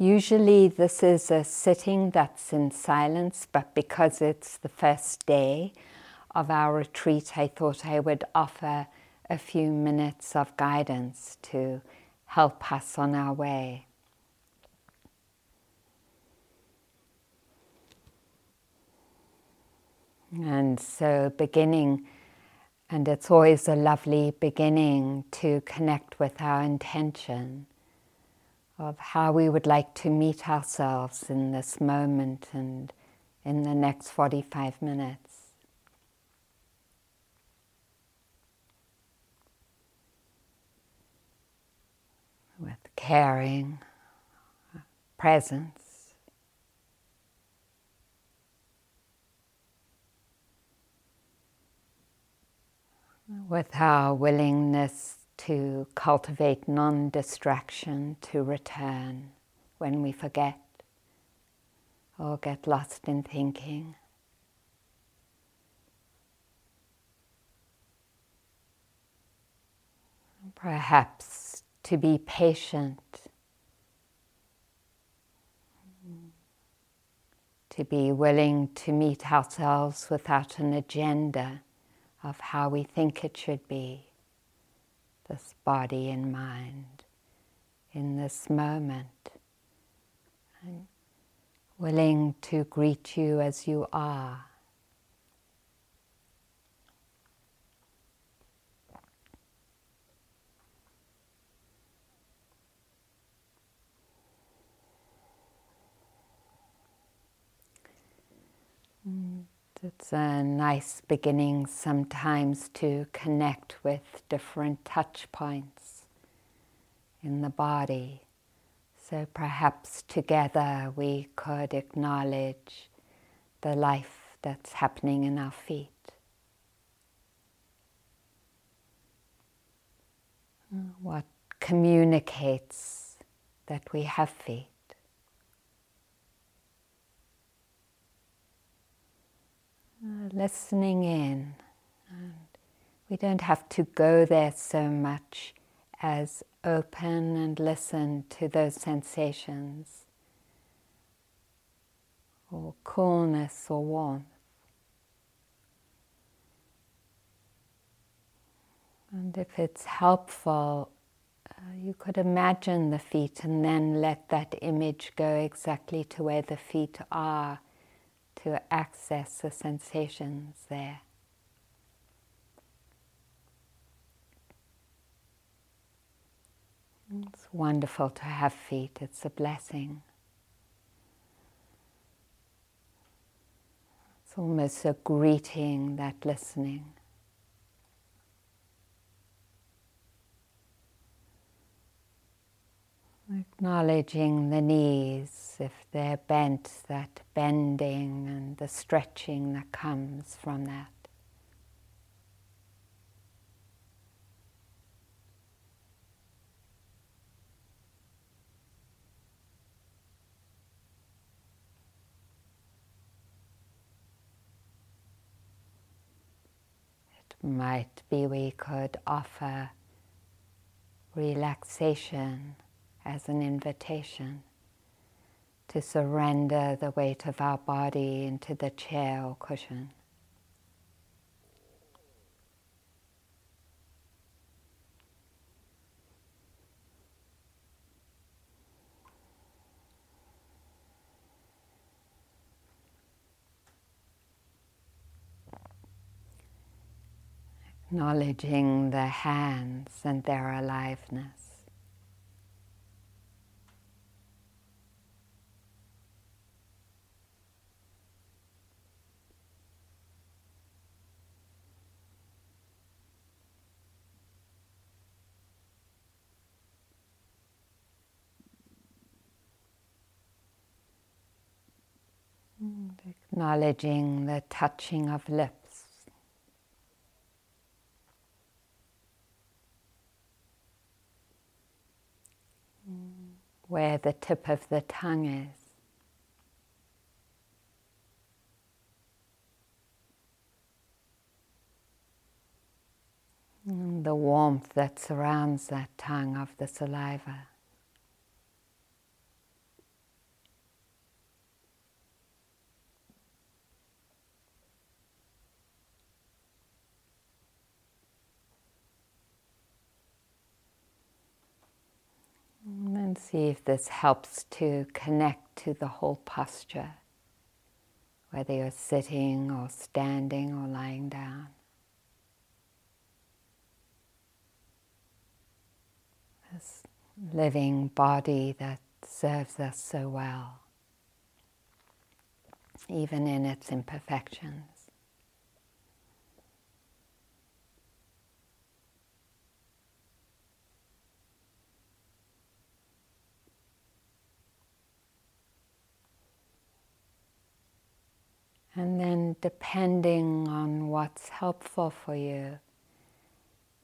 Usually, this is a sitting that's in silence, but because it's the first day of our retreat, I thought I would offer a few minutes of guidance to help us on our way. And so, beginning, and it's always a lovely beginning to connect with our intention of how we would like to meet ourselves in this moment and in the next 45 minutes. With caring, presence, with our willingness to cultivate non distraction, to return when we forget or get lost in thinking. Perhaps to be patient, to be willing to meet ourselves without an agenda of how we think it should be this body and mind in this moment. And willing to greet you as you are. Mm. It's a nice beginning sometimes to connect with different touch points in the body. So perhaps together we could acknowledge the life that's happening in our feet. What communicates that we have feet. Uh, listening in. And we don't have to go there so much as open and listen to those sensations or coolness or warmth. And if it's helpful, uh, you could imagine the feet and then let that image go exactly to where the feet are to access the sensations there. It's wonderful to have feet, it's a blessing. It's almost a greeting, that listening. Acknowledging the knees, if they're bent, that bending and the stretching that comes from that. It might be we could offer relaxation as an invitation to surrender the weight of our body into the chair or cushion. Acknowledging the hands and their aliveness. Acknowledging the touching of lips. Where the tip of the tongue is. The warmth that surrounds that tongue of the saliva. See if this helps to connect to the whole posture, whether you're sitting or standing or lying down. This living body that serves us so well, even in its imperfections. And then, depending on what's helpful for you,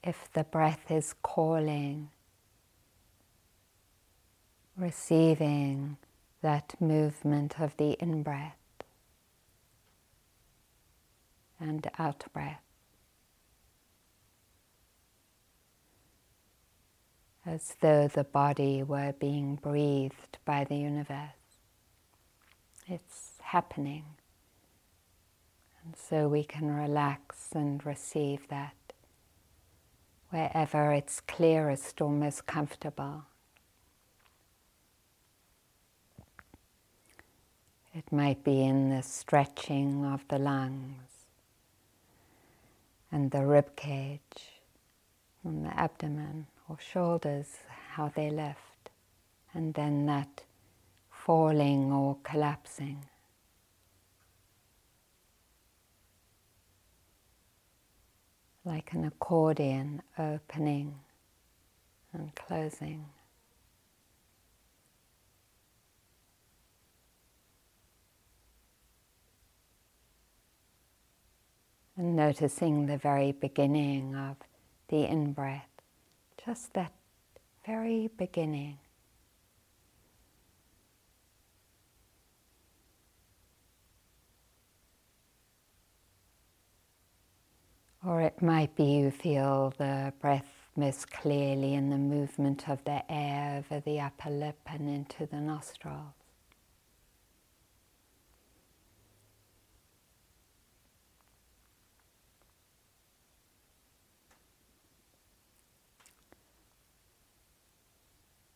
if the breath is calling, receiving that movement of the in breath and out breath. As though the body were being breathed by the universe. It's happening. And so we can relax and receive that wherever it's clearest or most comfortable. It might be in the stretching of the lungs and the rib cage and the abdomen or shoulders, how they lift, and then that falling or collapsing. Like an accordion opening and closing. And noticing the very beginning of the in breath, just that very beginning. Or it might be you feel the breath most clearly in the movement of the air over the upper lip and into the nostrils.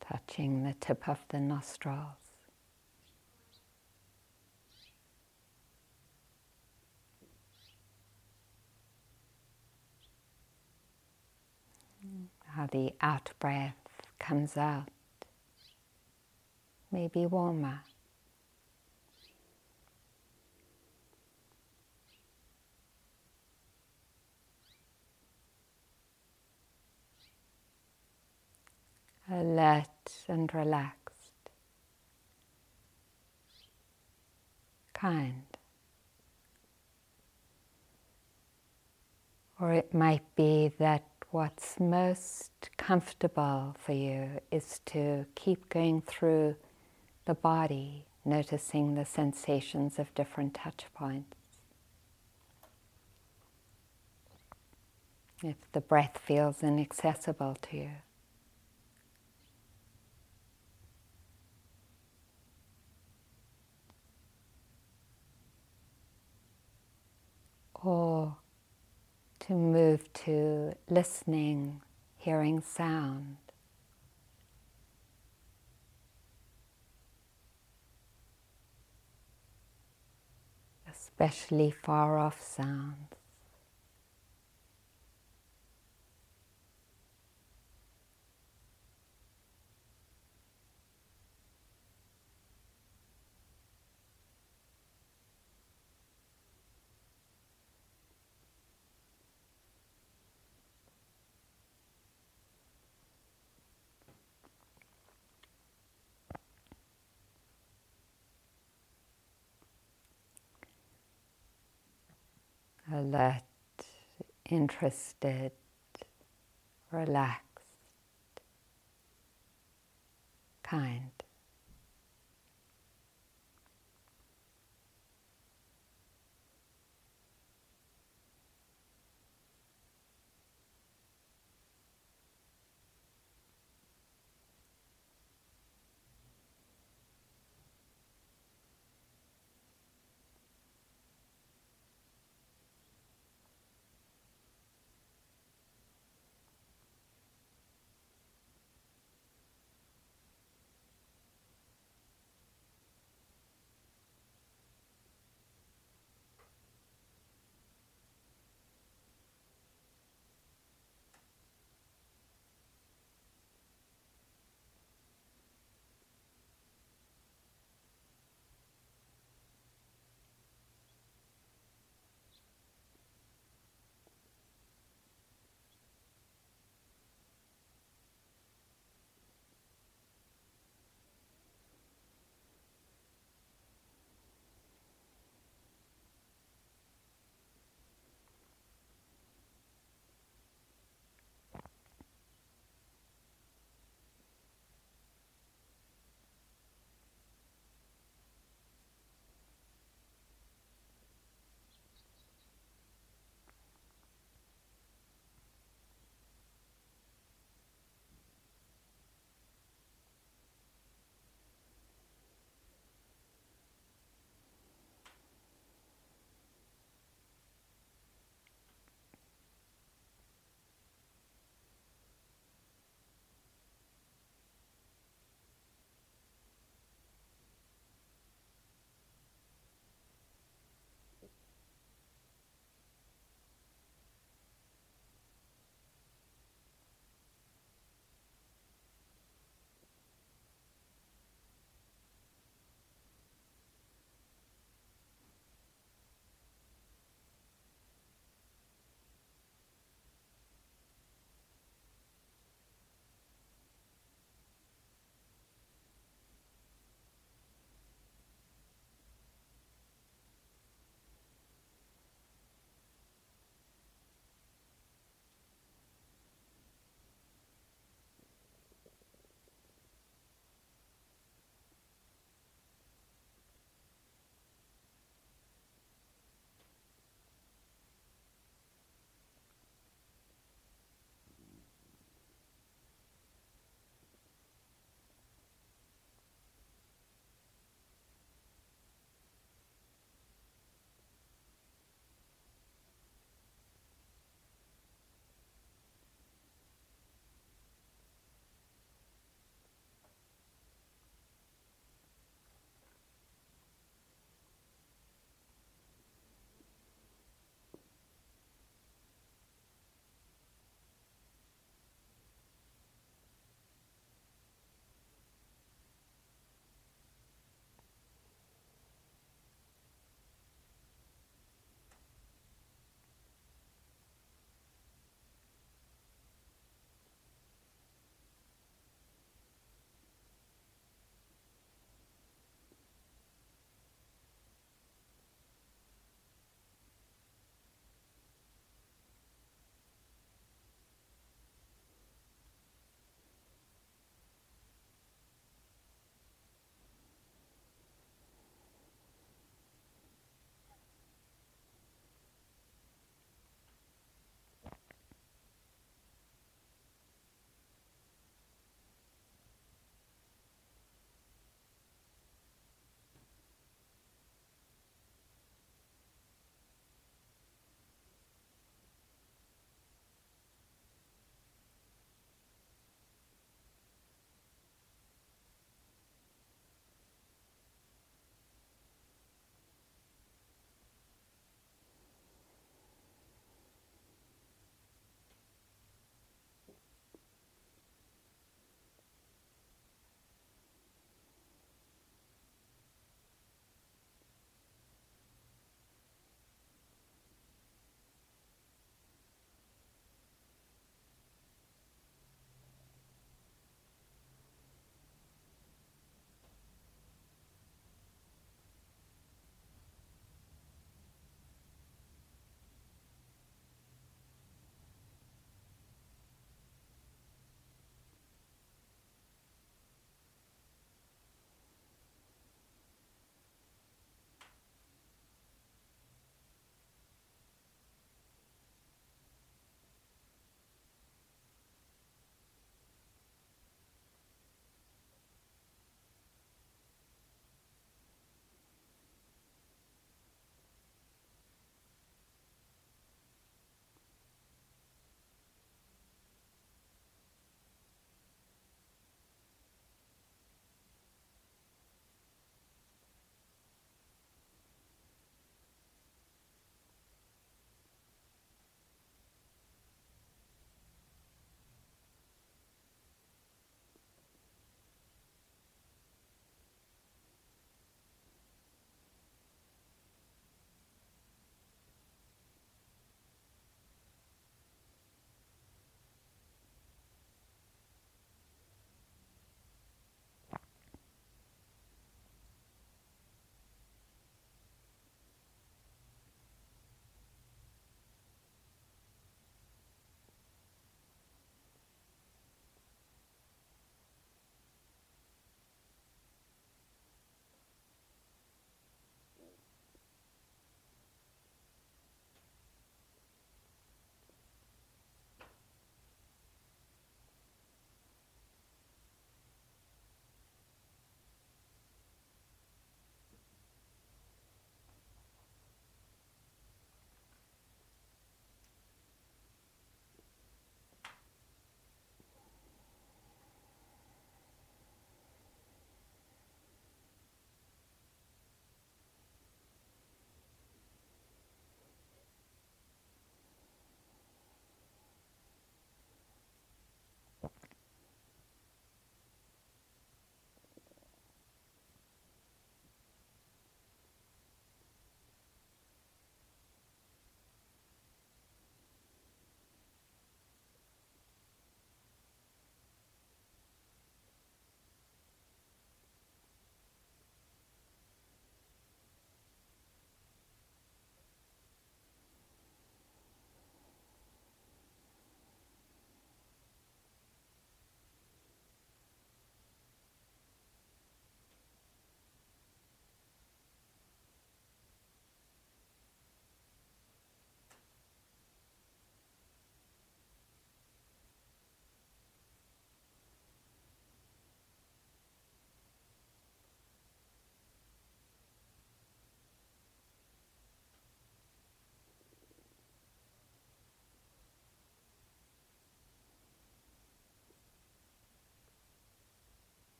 Touching the tip of the nostrils. How the out breath comes out, maybe warmer. Alert and relaxed, kind. Or it might be that what's most comfortable for you is to keep going through the body, noticing the sensations of different touch points. If the breath feels inaccessible to you. Or to move to listening, hearing sound. Especially far off sounds. Alert, interested, relaxed, kind.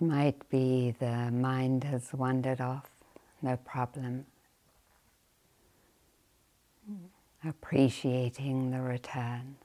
Might be the mind has wandered off, no problem. Hmm. Appreciating the return.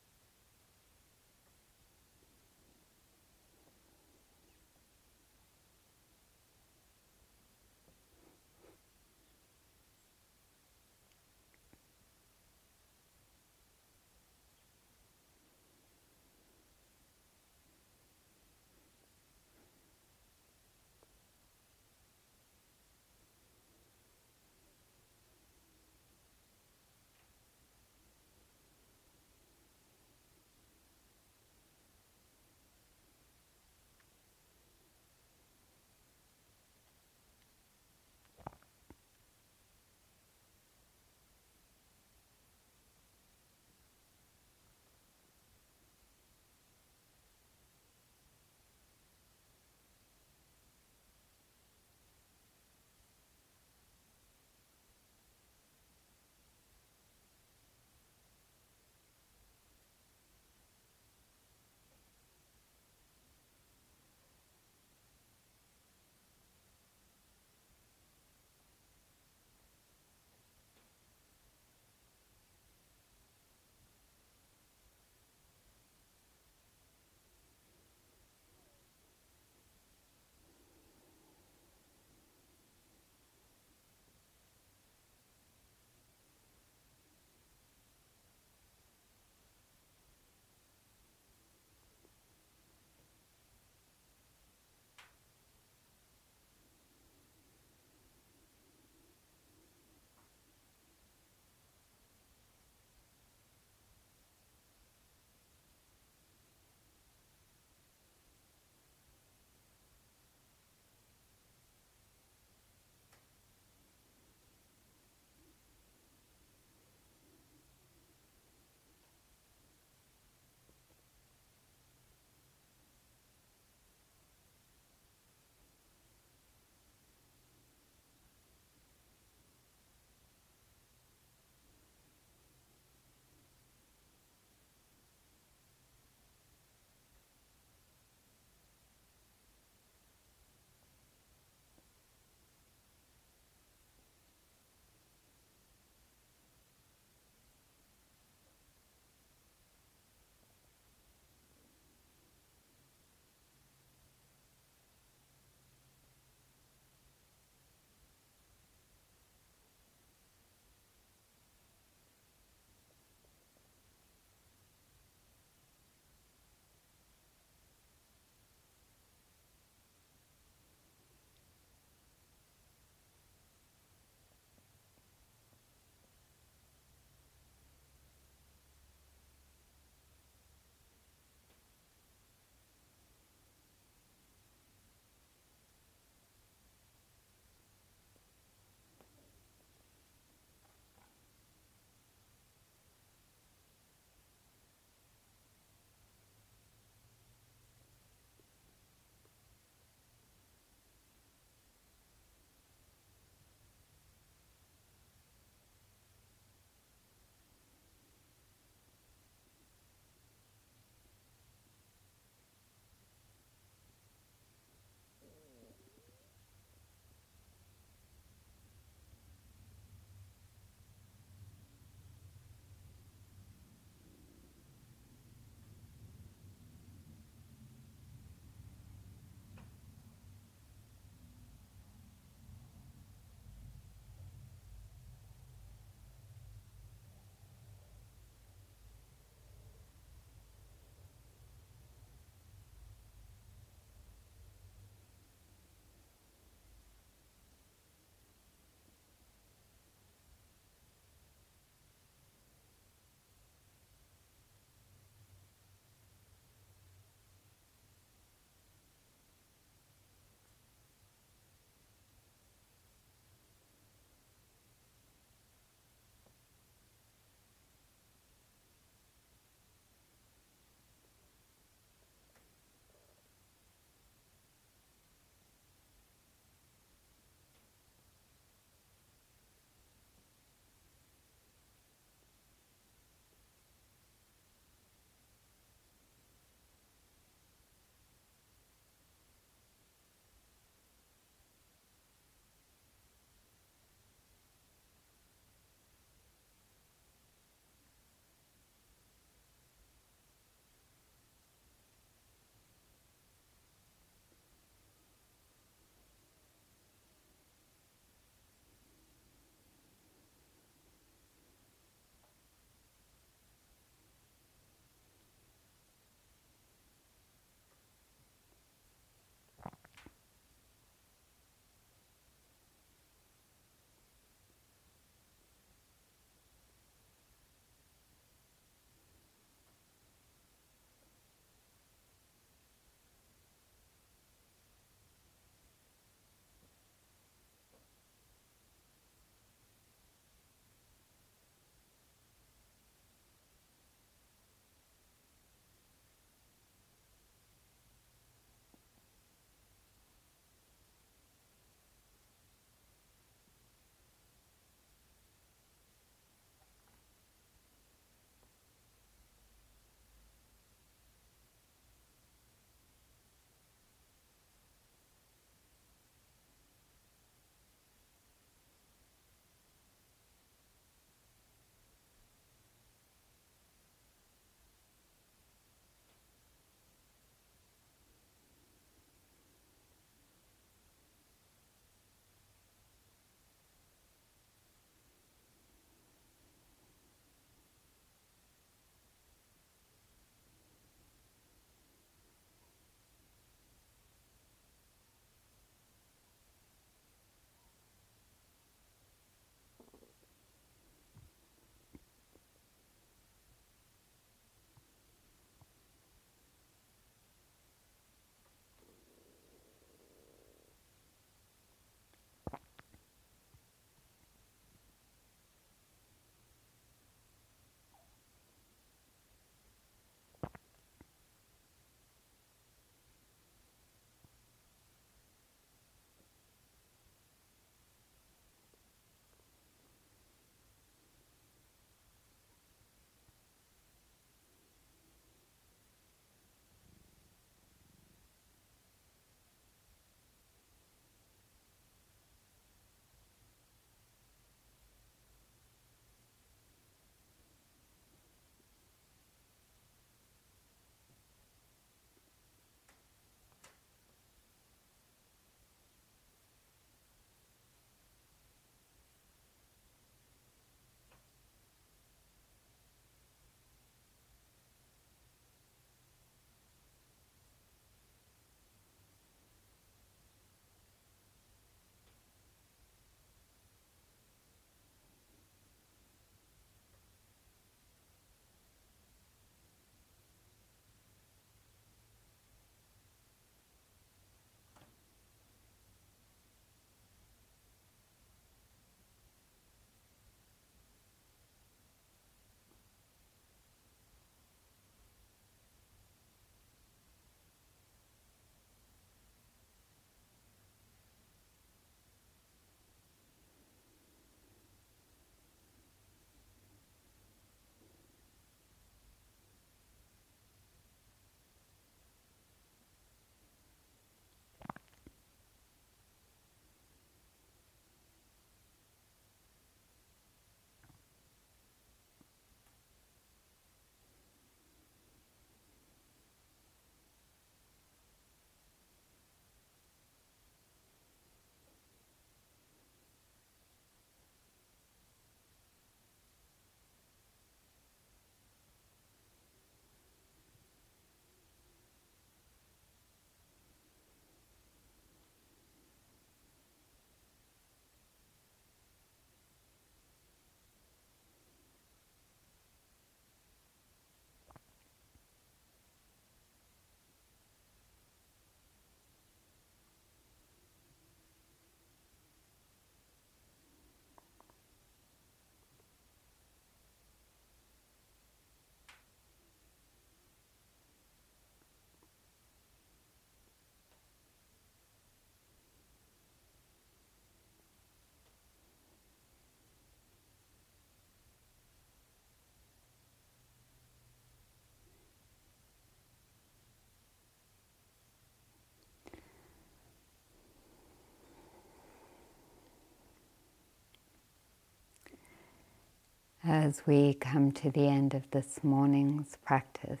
As we come to the end of this morning's practice,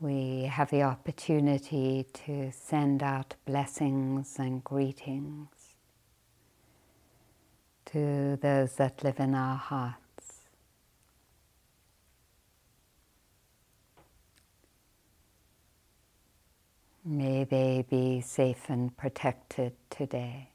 we have the opportunity to send out blessings and greetings to those that live in our hearts. May they be safe and protected today.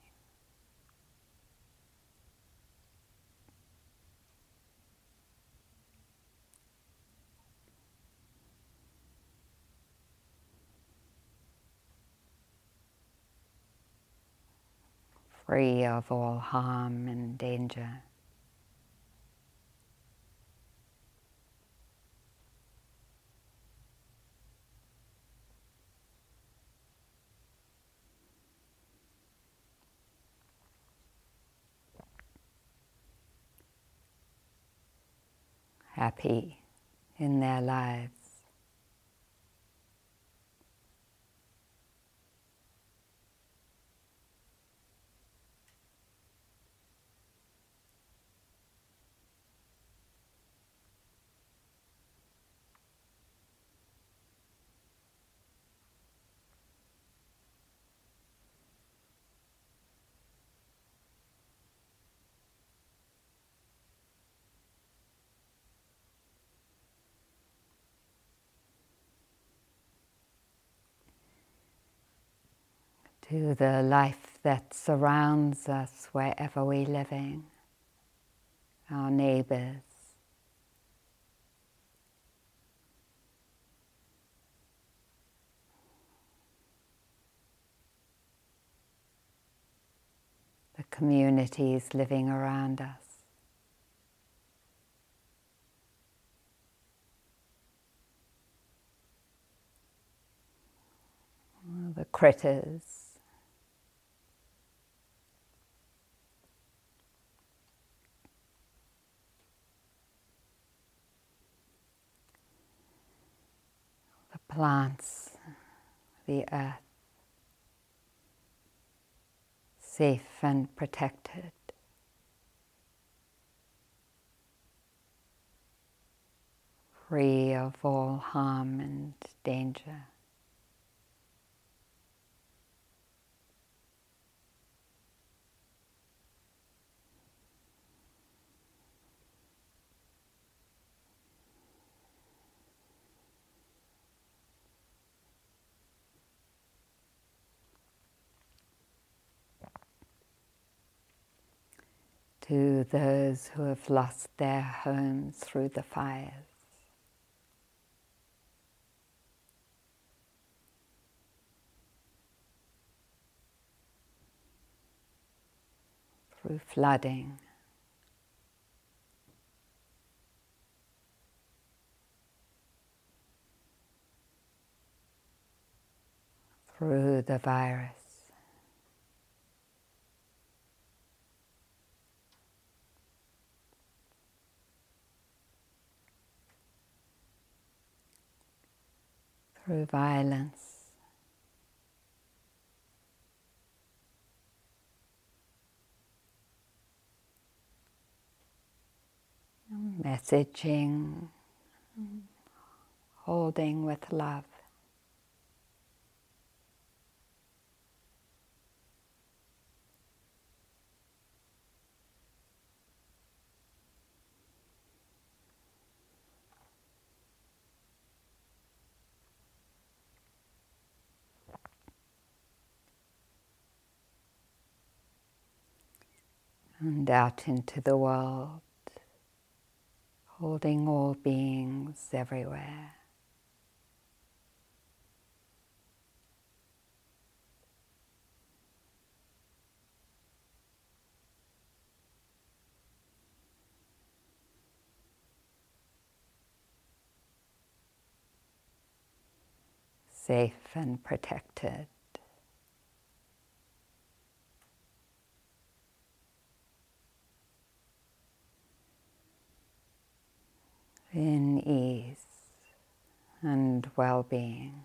Free of all harm and danger. Happy in their lives. To the life that surrounds us wherever we're living, our neighbors. The communities living around us. the critters plants, the earth, safe and protected. Free of all harm and danger. To those who have lost their homes through the fires. Through flooding. Through the virus. Through violence. Messaging, holding with love. And out into the world, holding all beings everywhere. Safe and protected. In ease and well being.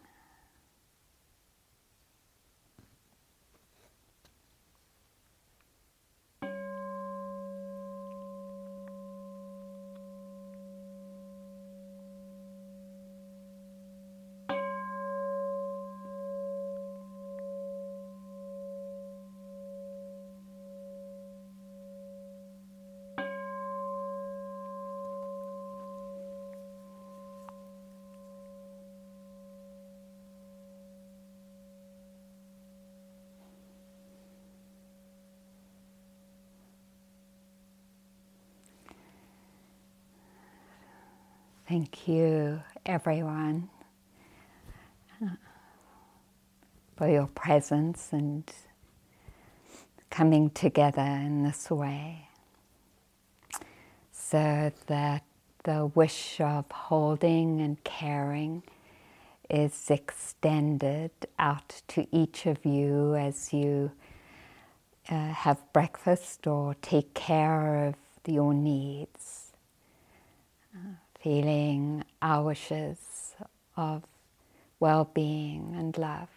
Thank you, everyone, for your presence and coming together in this way so that the wish of holding and caring is extended out to each of you as you uh, have breakfast or take care of your needs. Uh, feeling our wishes of well being and love.